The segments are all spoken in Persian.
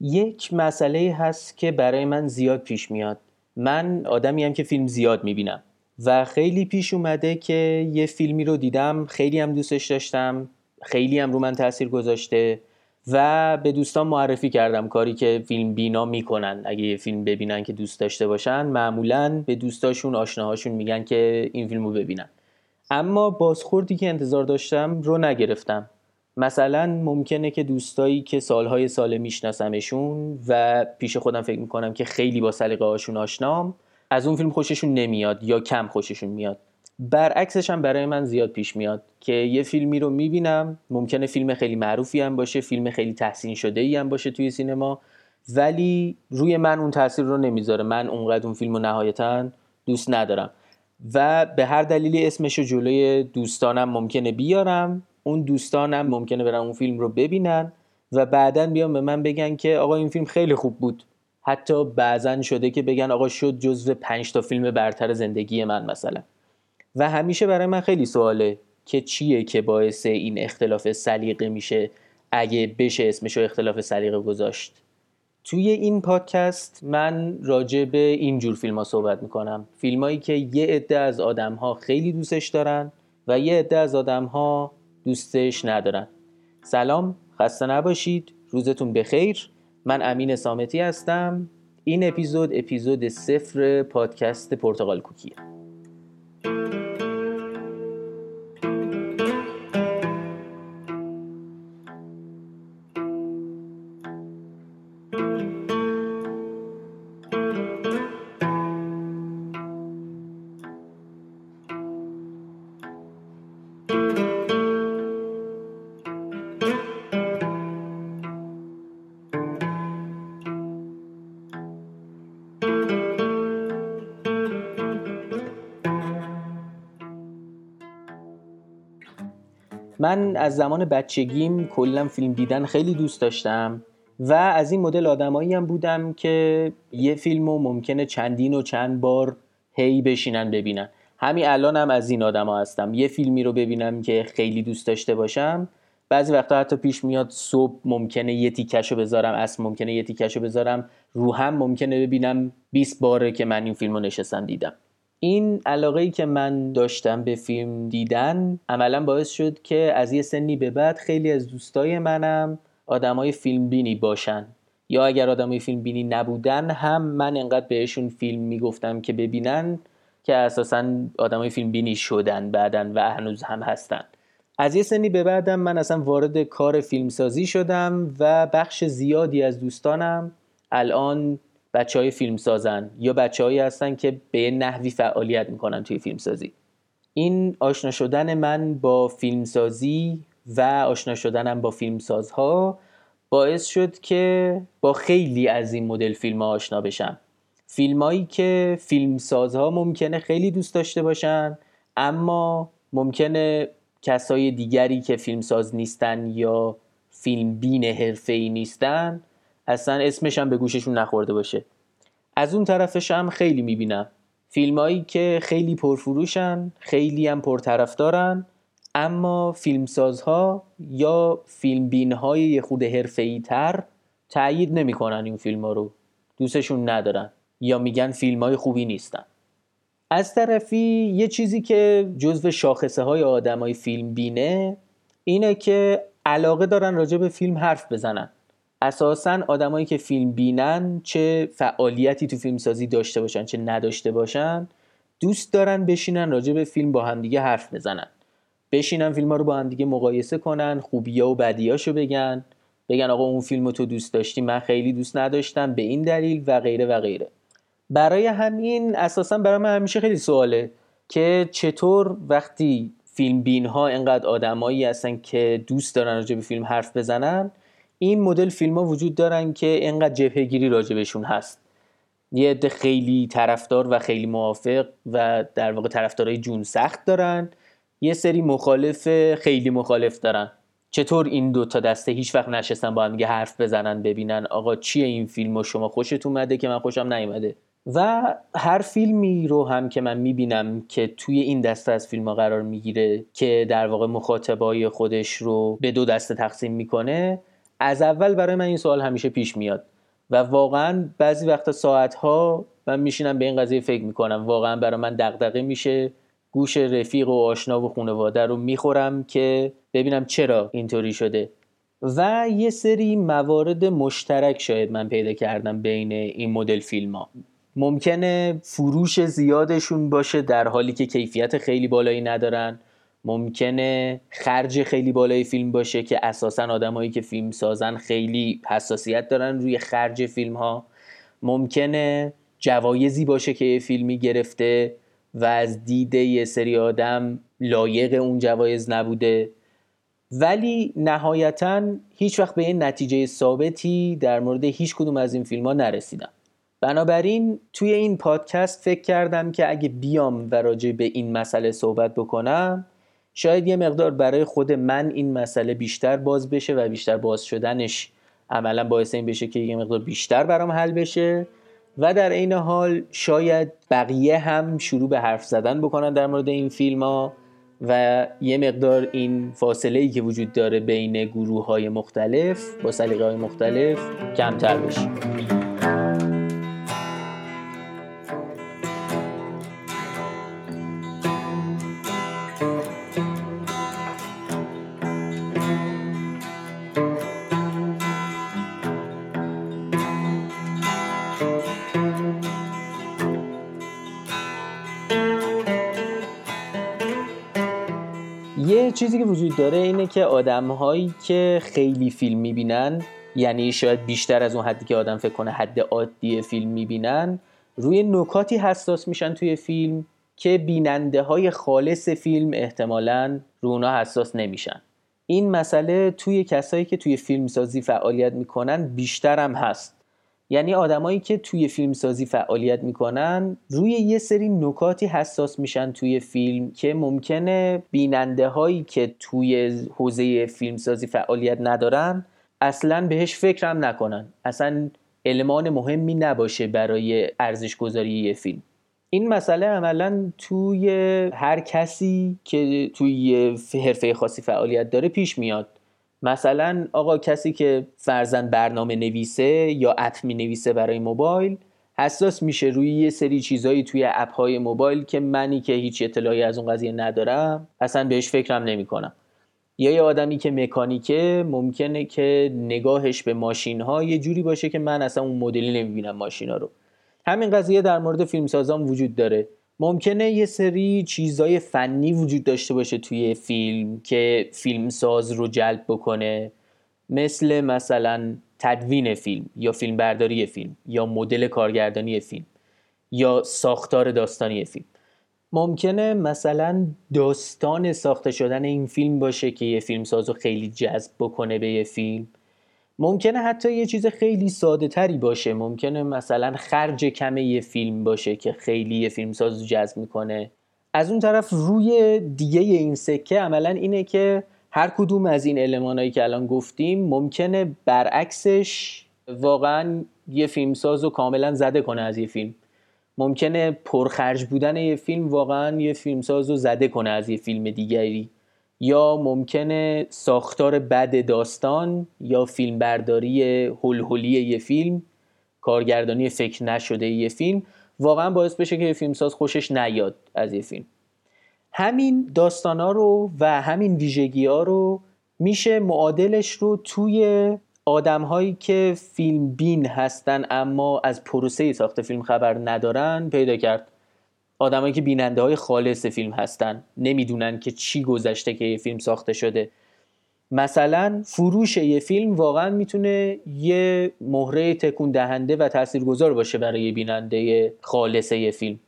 یک مسئله هست که برای من زیاد پیش میاد. من آدمی هم که فیلم زیاد می‌بینم و خیلی پیش اومده که یه فیلمی رو دیدم خیلی هم دوستش داشتم خیلی هم رو من تاثیر گذاشته و به دوستان معرفی کردم کاری که فیلم بینا می‌کنن. اگه یه فیلم ببینن که دوست داشته باشن معمولا به دوستاشون آشناهاشون میگن که این فیلم رو ببینن. اما بازخوردی که انتظار داشتم رو نگرفتم. مثلا ممکنه که دوستایی که سالهای سال میشناسمشون و پیش خودم فکر می‌کنم که خیلی با سلیقه هاشون آشنام از اون فیلم خوششون نمیاد یا کم خوششون میاد. برعکسش هم برای من زیاد پیش میاد که یه فیلمی رو می‌بینم ممکنه فیلم خیلی معروفی هم باشه فیلم خیلی تحسین شده ای هم باشه توی سینما ولی روی من اون تاثیر رو نمی‌ذاره. من اونقدر اون فیلم رو نهایتا دوست ندارم. و به هر دلیلی اسمش رو جلوی دوستانم ممکنه بیارم اون دوستانم ممکنه برن اون فیلم رو ببینن و بعدا بیان به من بگن که آقا این فیلم خیلی خوب بود. حتی بعضا شده که بگن آقا شد جزو پنج تا فیلم برتر زندگی من مثلا. و همیشه برای من خیلی سواله که چیه که باعث این اختلاف سلیقه میشه اگه بشه اسمش رو اختلاف سلیقه گذاشت. توی این پادکست من راجع به اینجور فیلم ها صحبت می‌کنم. فیلم که یه عده از آدم ها خیلی دوستش دارن و یه عده از آدم ها دوستش ندارن. سلام خسته نباشید. روزتون بخیر. من امین سامتی هستم. این اپیزود اپیزود صفر پادکست پرتغال کوکیه. من از زمان بچگیم کلا فیلم دیدن خیلی دوست داشتم و از این مدل آدمایی هم بودم که یه فیلم رو ممکنه چندین و چند بار هی بشینن ببینن. همین الان هم از این آدما هستم. یه فیلمی رو ببینم که خیلی دوست داشته باشم. بعضی وقتا حتی پیش میاد صبح ممکنه یه تیکش رو بذارم اصل ممکنه یه تیکش رو بذارم رو هم ممکنه ببینم 20 باره که من این فیلم رو نشستم دیدم. این علاقه ای که من داشتم به فیلم دیدن عملا باعث شد که از یه سنی به بعد خیلی از دوستای منم آدمای فیلم بینی باشن. یا اگر آدمای فیلم بینی نبودن هم من انقدر بهشون فیلم می‌گفتم که ببینن که اساسا آدمای فیلم بینی شدن بعدن و هنوز هم هستن. از یه سنی به بعدم من اصلا وارد کار فیلمسازی شدم و بخش زیادی از دوستانم الان بچه های فیلم سازن یا بچه هایی هستن که به نحوی فعالیت می‌کنن توی فیلم سازی این آشنا شدن من با فیلمسازی و آشنا شدنم با فیلمسازها باعث شد که با خیلی از این مدل فیلم ها آشنا بشم. فیلمایی که فیلمسازها ممکنه خیلی دوست داشته باشن اما ممکنه کسای دیگری که فیلمساز نیستن یا فیلم بین حرفه‌ای نیستن اصلا اسمش هم به گوششون نخورده باشه. از اون طرفش هم خیلی می‌بینم. فیلمایی که خیلی پرفروشن خیلی هم پرطرفدارن اما فیلمسازها یا فیلم های یه خود حرفه‌ای تر تأیید نمی‌کنن این فیلم ها رو. دوستشون ندارن یا میگن فیلم های خوبی نیستن. از طرفی یه چیزی که جزو شاخصه های آدم های فیلم بینه اینه که علاقه دارن راجع به فیلم حرف بزنن. اساسا آدمایی که فیلم بینن چه فعالیتی تو فیلم سازی داشته باشن چه نداشته باشن دوست دارن بشینن راجع به فیلم با همدیگه حرف بزنن. بشینن فیلم ها رو با همدیگه مقایسه کنن خوبیا و بدیاشو بگن. بگن آقا اون فیلم تو دوست داشتی من خیلی دوست نداشتم به این دلیل و غیره و غیره. برای همین اساسا برای من همیشه خیلی سواله که چطور وقتی فیلم بین ها انقدر آدمایی هستن که دوست دارن راجع به فیلم حرف بزنن این مدل فیلم ها وجود دارن که انقدر جبهگیری راجبشون هست. یه عده خیلی طرفدار و خیلی موافق و در واقع طرفدارای جون سخت دارن. یه سری مخالف خیلی مخالف دارن. چطور این دو تا دسته هیچ وقت نشستن با هم دیگه حرف بزنن ببینن آقا چیه این فیلم و شما خوشت اومده که من خوشم نیومده؟ و هر فیلمی رو هم که من می‌بینم که توی این دسته از فیلم ها قرار می‌گیره که در واقع مخاطبای خودش رو به دو دسته تقسیم می‌کنه از اول برای من این سوال همیشه پیش میاد و واقعا بعضی وقتا ساعتها من میشینم به این قضیه فکر می‌کنم. واقعا برای من دغدغه میشه گوش رفیق و آشنا و خانواده رو می‌خورم که ببینم چرا اینطوری شده. و یه سری موارد مشترک شاید من پیدا کردم بین این مدل فیلم ها ممکنه فروش زیادشون باشه در حالی که کیفیت خیلی بالایی ندارن. ممکنه خرج خیلی بالای فیلم باشه که اساسا آدمایی که فیلم سازن خیلی حساسیت دارن روی خرج فیلم ها ممکنه جوایزی باشه که یه فیلمی گرفته و از دید یه سری آدم لایق اون جوایز نبوده. ولی نهایتا هیچ وقت به این نتیجه ثابتی در مورد هیچ کدوم از این فیلم ها نرسیدم. بنابراین توی این پادکست فکر کردم که اگه بیام و راجع به این مسئله صحبت بکنم شاید یه مقدار برای خود من این مسئله بیشتر باز بشه و بیشتر باز شدنش عملا باعث این بشه که یه مقدار بیشتر برام حل بشه. و در عین حال شاید بقیه هم شروع به حرف زدن بکنن در مورد این فیلم ها و یه مقدار این فاصله ای که وجود داره بین گروه های مختلف با سلیقه های مختلف کمتر بشه. وجود داره اینه که آدم هایی که خیلی فیلم می‌بینن یعنی شاید بیشتر از اون حدی که آدم فکر کنه حد عادی فیلم می‌بینن روی نکاتی حساس میشن توی فیلم که بیننده های خالص فیلم احتمالا رو اونا حساس نمیشن. این مسئله توی کسایی که توی فیلمسازی فعالیت می‌کنن بیشتر هم هست. یعنی آدمایی که توی فیلم سازی فعالیت می‌کنن روی یه سری نکاتی حساس میشن توی فیلم که ممکنه بیننده هایی که توی حوزه فیلم سازی فعالیت ندارن اصلا بهش فکرم نکنن. اصلا علمان مهمی نباشه برای ارزش گذاری یه فیلم. این مسئله عملا توی هر کسی که توی حرفه خاصی فعالیت داره پیش میاد. مثلا آقا کسی که فرزن برنامه نویسه یا اپ می نویسه برای موبایل حساس میشه روی یه سری چیزایی توی اپ های موبایل که منی که هیچ اطلاعی از اون قضیه ندارم اصلا بهش فکرم نمی کنم. یا یه آدمی که مکانیکه ممکنه که نگاهش به ماشین ها یه جوری باشه که من اصلا اون مدلی نمی‌بینم ماشین ها رو همین قضیه در مورد فیلمسازان وجود داره ممکنه یه سری چیزای فنی وجود داشته باشه توی فیلم که فیلمساز رو جلب بکنه. مثل مثلا تدوین فیلم یا فیلم برداری فیلم یا مدل کارگردانی فیلم یا ساختار داستانی فیلم. ممکنه مثلا داستان ساخته شدن این فیلم باشه که یه فیلمساز رو خیلی جذب بکنه به یه فیلم. ممکنه حتی یه چیز خیلی ساده تری باشه. ممکنه مثلا خرج کم یه فیلم باشه که خیلی یه فیلم ساز جذب می‌کنه. از اون طرف روی دیگه این سکه عملا اینه که هر کدوم از این المانایی که الان گفتیم ممکنه برعکسش واقعا یه فیلمساز رو کاملا زده کنه از یه فیلم. ممکنه پرخرج بودن یه فیلم واقعا یه فیلمساز رو زده کنه از یه فیلم دیگری. یا ممکنه ساختار بد داستان یا فیلمبرداری هلهلی یه فیلم کارگردانی فکر نشده یه فیلم واقعا باعث بشه که فیلمساز خوشش نیاد از یه فیلم. همین داستان رو و همین ویژگی ها رو میشه معادلش رو توی آدم هایی که فیلم بین هستن اما از پروسه ساخت فیلم خبر ندارن پیدا کرد. آدمایی که بیننده های خالص فیلم هستن نمی‌دونن که چی گذشته که یه فیلم ساخته شده. مثلا فروش یه فیلم واقعا می‌تونه یه مهره تکون دهنده و تاثیرگذار باشه برای بیننده خالص یه فیلم.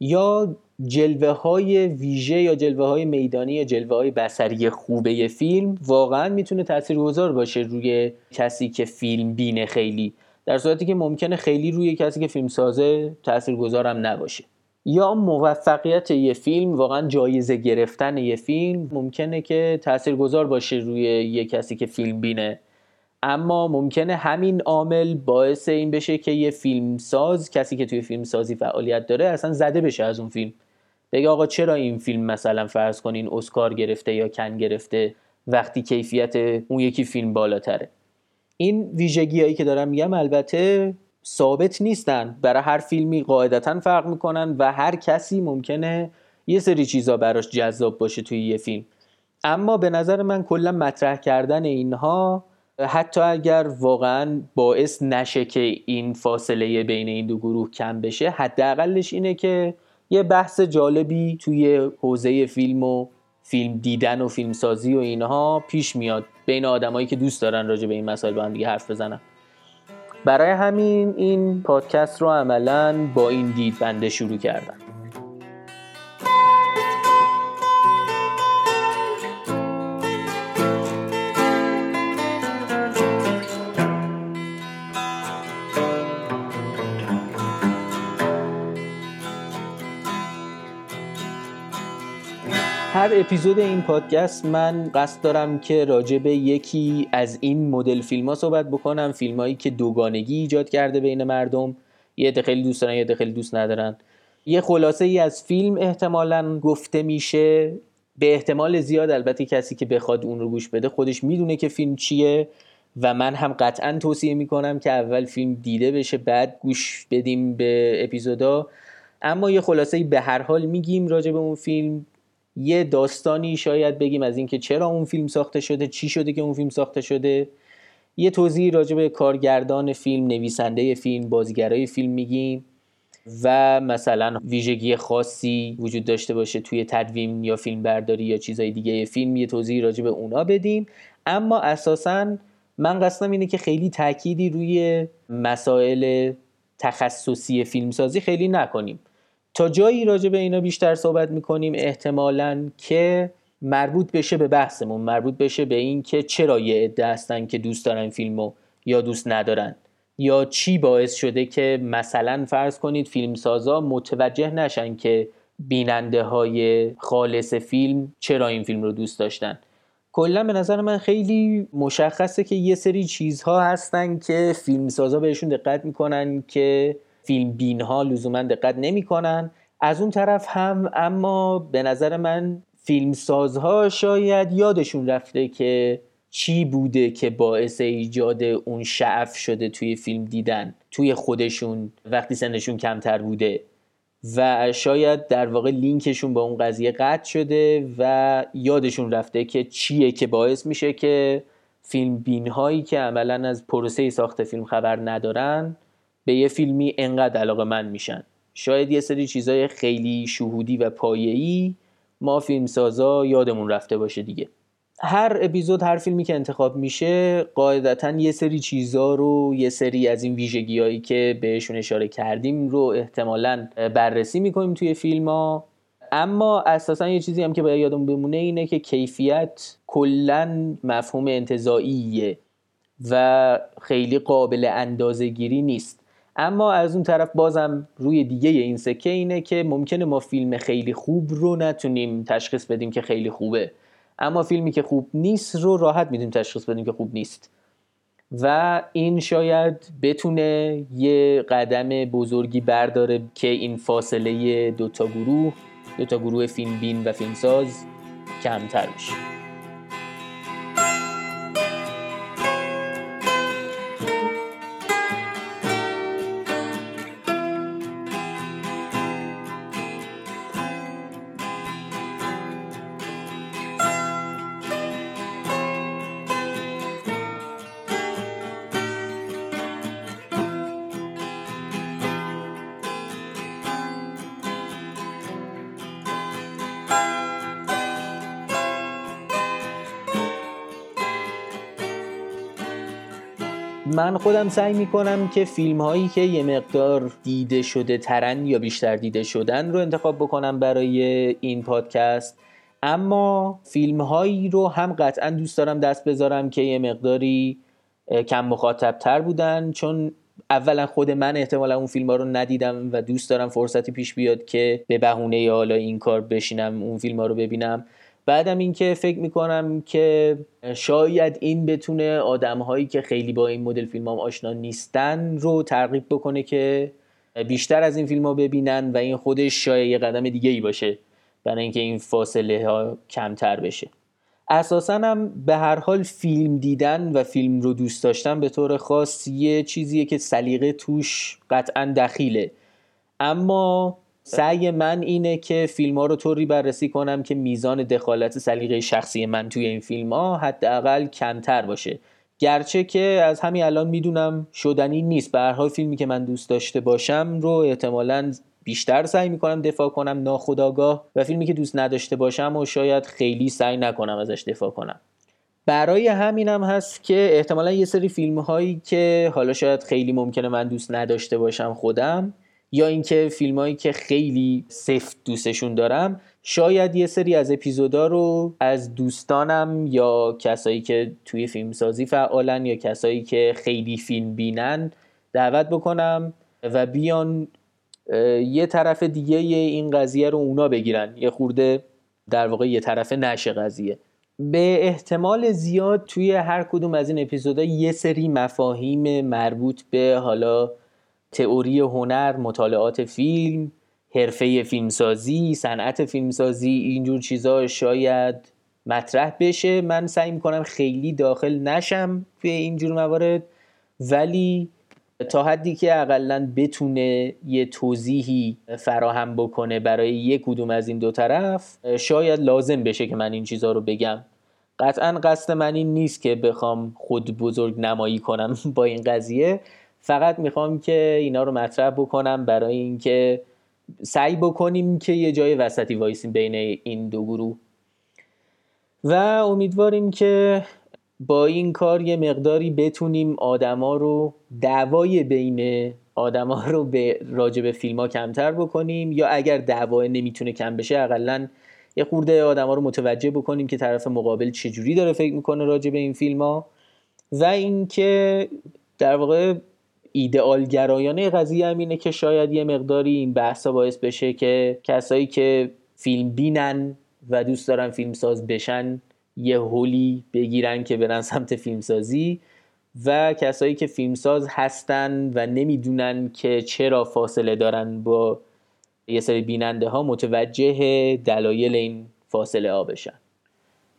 یا جلوه های ویژه یا جلوه های میدانی یا جلوه های بسری خوبه یه فیلم واقعا می‌تونه تاثیرگذار باشه روی کسی که فیلم بینه خیلی. در صورتی که ممکنه خیلی روی کسی که فیلم سازه تاثیرگذارم نباشه. یا موفقیت یه فیلم واقعا جایزه گرفتن یه فیلم. ممکنه که تاثیرگذار باشه روی یه کسی که فیلم بینه. اما ممکنه همین عامل باعث این بشه که یه فیلم ساز کسی که توی فیلم سازی فعالیت داره اصلا زده بشه از اون فیلم. بگه آقا چرا این فیلم مثلا فرض کنین اسکار گرفته یا کن گرفته؟ وقتی کیفیت اون یکی فیلم بالاتره. این ویژگی هایی که دارم میگم البته ثابت نیستن. برای هر فیلمی قاعدتا فرق می‌کنن و هر کسی ممکنه یه سری چیزا براش جذاب باشه توی یه فیلم. اما به نظر من کلا مطرح کردن اینها حتی اگر واقعا باعث نشه که این فاصله بین این دو گروه کم بشه حداقلش اینه که یه بحث جالبی توی حوزه فیلم و فیلم دیدن و فیلم سازی و اینها پیش میاد. بین آدمایی که دوست دارن راجع به این مسائل با هم دیگه حرف بزنن. برای همین این پادکست رو عملا با این دید بنده شروع کردم. هر اپیزود این پادکست من قصد دارم که راجع به یکی از این مدل فیلم ها صحبت بکنم. فیلم هایی که دوگانگی ایجاد کرده بین مردم. یه عده خیلی دوست دارن یه عده خیلی دوست ندارن. یه خلاصه ای از فیلم احتمالا گفته میشه. به احتمال زیاد البته کسی که بخواد اون رو گوش بده خودش می‌دونه که فیلم چیه و من هم قطعا توصیه می‌کنم که اول فیلم دیده بشه بعد گوش بدیم به اپیزودا. اما یه خلاصه به هر حال میگیم راجع به اون فیلم. یه داستانی شاید بگیم از اینکه چرا اون فیلم ساخته شده چی شده که اون فیلم ساخته شده. یه توضیح راجع به کارگردان فیلم نویسنده فیلم بازیگرای فیلم میگیم و مثلا ویژگی خاصی وجود داشته باشه توی تدوین یا فیلم برداری یا چیزای دیگه. فیلم یه توضیح راجع به اونا بدیم. اما اساسا من قصدم اینه که خیلی تأکیدی روی مسائل تخصصی فیلمسازی خیلی نکنیم. تا جایی راجع به اینا بیشتر صحبت می‌کنیم احتمالا که مربوط بشه به بحثمون مربوط بشه به این که چرا یه عده هستن که دوست دارن فیلمو یا دوست ندارن یا چی باعث شده که مثلا فرض کنید فیلمسازا متوجه نشن که بیننده های خالص فیلم چرا این فیلم رو دوست داشتن. کلا به نظر من خیلی مشخصه که یه سری چیزها هستن که فیلمسازا بهشون دقت می‌کنن که فیلم بین ها لزوما دقت نمی‌کنن. از اون طرف هم اما به نظر من فیلم سازها شاید یادشون رفته که چی بوده که باعث ایجاد اون شعف شده توی فیلم دیدن توی خودشون وقتی سنشون کمتر بوده. و شاید در واقع لینکشون با اون قضیه قطع شده و یادشون رفته که چیه که باعث میشه که فیلم بین هایی که عملا از پروسه ساخت فیلم خبر ندارن به یه فیلمی انقدر علاقه من میشن. شاید یه سری چیزای خیلی شهودی و پایه‌ای ما فیلمسازا یادمون رفته باشه دیگه. هر اپیزود هر فیلمی که انتخاب میشه قاعدتا یه سری چیزا رو یه سری از این ویژگی هایی که بهشون اشاره کردیم رو احتمالا بررسی می‌کنیم توی فیلم ها اما اساسا یه چیزی هم که باید یادم بمونه اینه که کیفیت کلا مفهوم انتظاییه و خیلی قابل اندازه گیری نیست. اما از اون طرف بازم روی دیگه این سکه اینه که ممکنه ما فیلم خیلی خوب رو نتونیم تشخیص بدیم که خیلی خوبه. اما فیلمی که خوب نیست رو راحت می‌دونیم تشخیص بدیم که خوب نیست. و این شاید بتونه یه قدم بزرگی برداره که این فاصله دوتا گروه دوتا گروه فیلم بین و فیلمساز کمتر بشه. من خودم سعی می‌کنم که فیلم هایی که یه مقدار دیده شده ترن یا بیشتر دیده شدن رو انتخاب بکنم برای این پادکست. اما فیلم هایی رو هم قطعا دوست دارم دست بذارم که یه مقداری کم مخاطب تر بودن. چون اولا خود من احتمالا اون فیلم ها رو ندیدم و دوست دارم فرصتی پیش بیاد که به بهونه حالا این کار بشینم اون فیلم ها رو ببینم. بعدم اینکه فکر می‌کنم که شاید این بتونه آدم هایی که خیلی با این مدل فیلم هم آشنا نیستن رو ترغیب بکنه که بیشتر از این فیلم ها ببینن و این خودش شاید یه قدم دیگه ای باشه برای اینکه این فاصله ها کمتر بشه. اساسا هم به هر حال فیلم دیدن و فیلم رو دوست داشتن به طور خاص یه چیزیه که سلیقه توش قطعا دخیله. اما سعی من اینه که فیلم ها رو طوری بررسی کنم که میزان دخالت سلیقه شخصی من توی این فیلم ها حداقل کمتر باشه. گرچه که از همین الان می‌دونم شدنی نیست. به هر فیلمی که من دوست داشته باشم رو احتمالا بیشتر سعی می‌کنم دفاع کنم ناخداگاه و فیلمی که دوست نداشته باشم و شاید خیلی سعی نکنم ازش دفاع کنم. برای همینم هست که احتمالا یه سری فیلم هایی که حالا شاید خیلی ممکنه من دوست نداشته باشم خودم یا اینکه فیلم هایی که خیلی سفت دوستشون دارم شاید یه سری از اپیزودا رو از دوستانم یا کسایی که توی فیلمسازی فعالن یا کسایی که خیلی فیلم بینن دعوت بکنم و بیان یه طرف دیگه این قضیه رو اونا بگیرن. یه خورده در واقع یه طرف نشه قضیه. به احتمال زیاد توی هر کدوم از این اپیزودها یه سری مفاهیم مربوط به حالا تئوری هنر مطالعات فیلم حرفه فیلمسازی صنعت فیلمسازی اینجور چیزا شاید مطرح بشه. من سعی می‌کنم خیلی داخل نشم توی اینجور موارد ولی تا حدی که اقلا بتونه یه توضیحی فراهم بکنه برای یک کدوم از این دو طرف شاید لازم بشه که من این چیزها رو بگم. قطعا قصد من این نیست که بخوام خود بزرگ نمایی کنم با این قضیه. فقط می‌خوام که اینا رو مطرح بکنم برای اینکه سعی بکنیم که یه جای وسطی وایسیم بین این دو گروه. و امیدواریم که با این کار یه مقداری بتونیم آدما رو دعوای بین آدما رو به راجع به فیلم ها کمتر بکنیم یا اگر دعوای نمی‌تونه کم بشه اقلا یه خورده آدما رو متوجه بکنیم که طرف مقابل چجوری داره فکر می‌کنه راجع به این فیلم ها و اینکه در واقع ایدئال گرایانه قضیه هم اینه که شاید یه مقداری این بحثا باعث بشه که کسایی که فیلم بینن و دوست دارن فیلم ساز بشن یه هولی بگیرن که برن سمت فیلمسازی و کسایی که فیلمساز هستن و نمی‌دونن که چرا فاصله دارن با یه سری بیننده ها متوجه دلایل این فاصله ها بشن.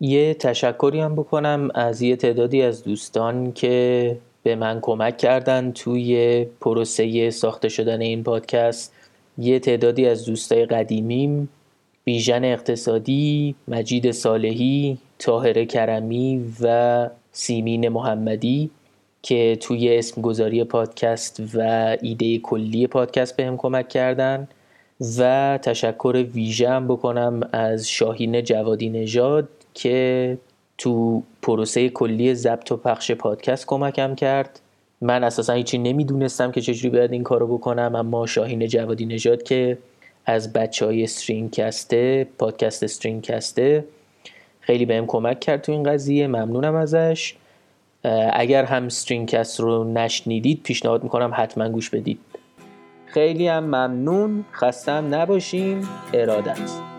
یه تشکری هم بکنم از یه تعدادی از دوستان که به من کمک کردن توی پروسه ساخته شدن این پادکست. یه تعدادی از دوستای قدیمیم بیژن اقتصادی، مجید صالحی، طاهره کرمی و سیمین محمدی که توی اسم گذاری پادکست و ایده کلی پادکست بهم کمک کردن. و تشکر ویژه بکنم از شاهین جوادی نژاد که تو پروسه کلی ضبط و پخش پادکست کمکم کرد. من اساسا هیچی نمی‌دونستم که چجوری باید این کارو بکنم اما شاهین جوادی نژاد که از بچه های کسته پادکست کسته خیلی بهم کمک کرد تو این قضیه ممنونم ازش. اگر هم کست رو نشنیدید پیشنهاد می‌کنم حتما گوش بدید. خیلی هم ممنون خستم نباشین ارادت.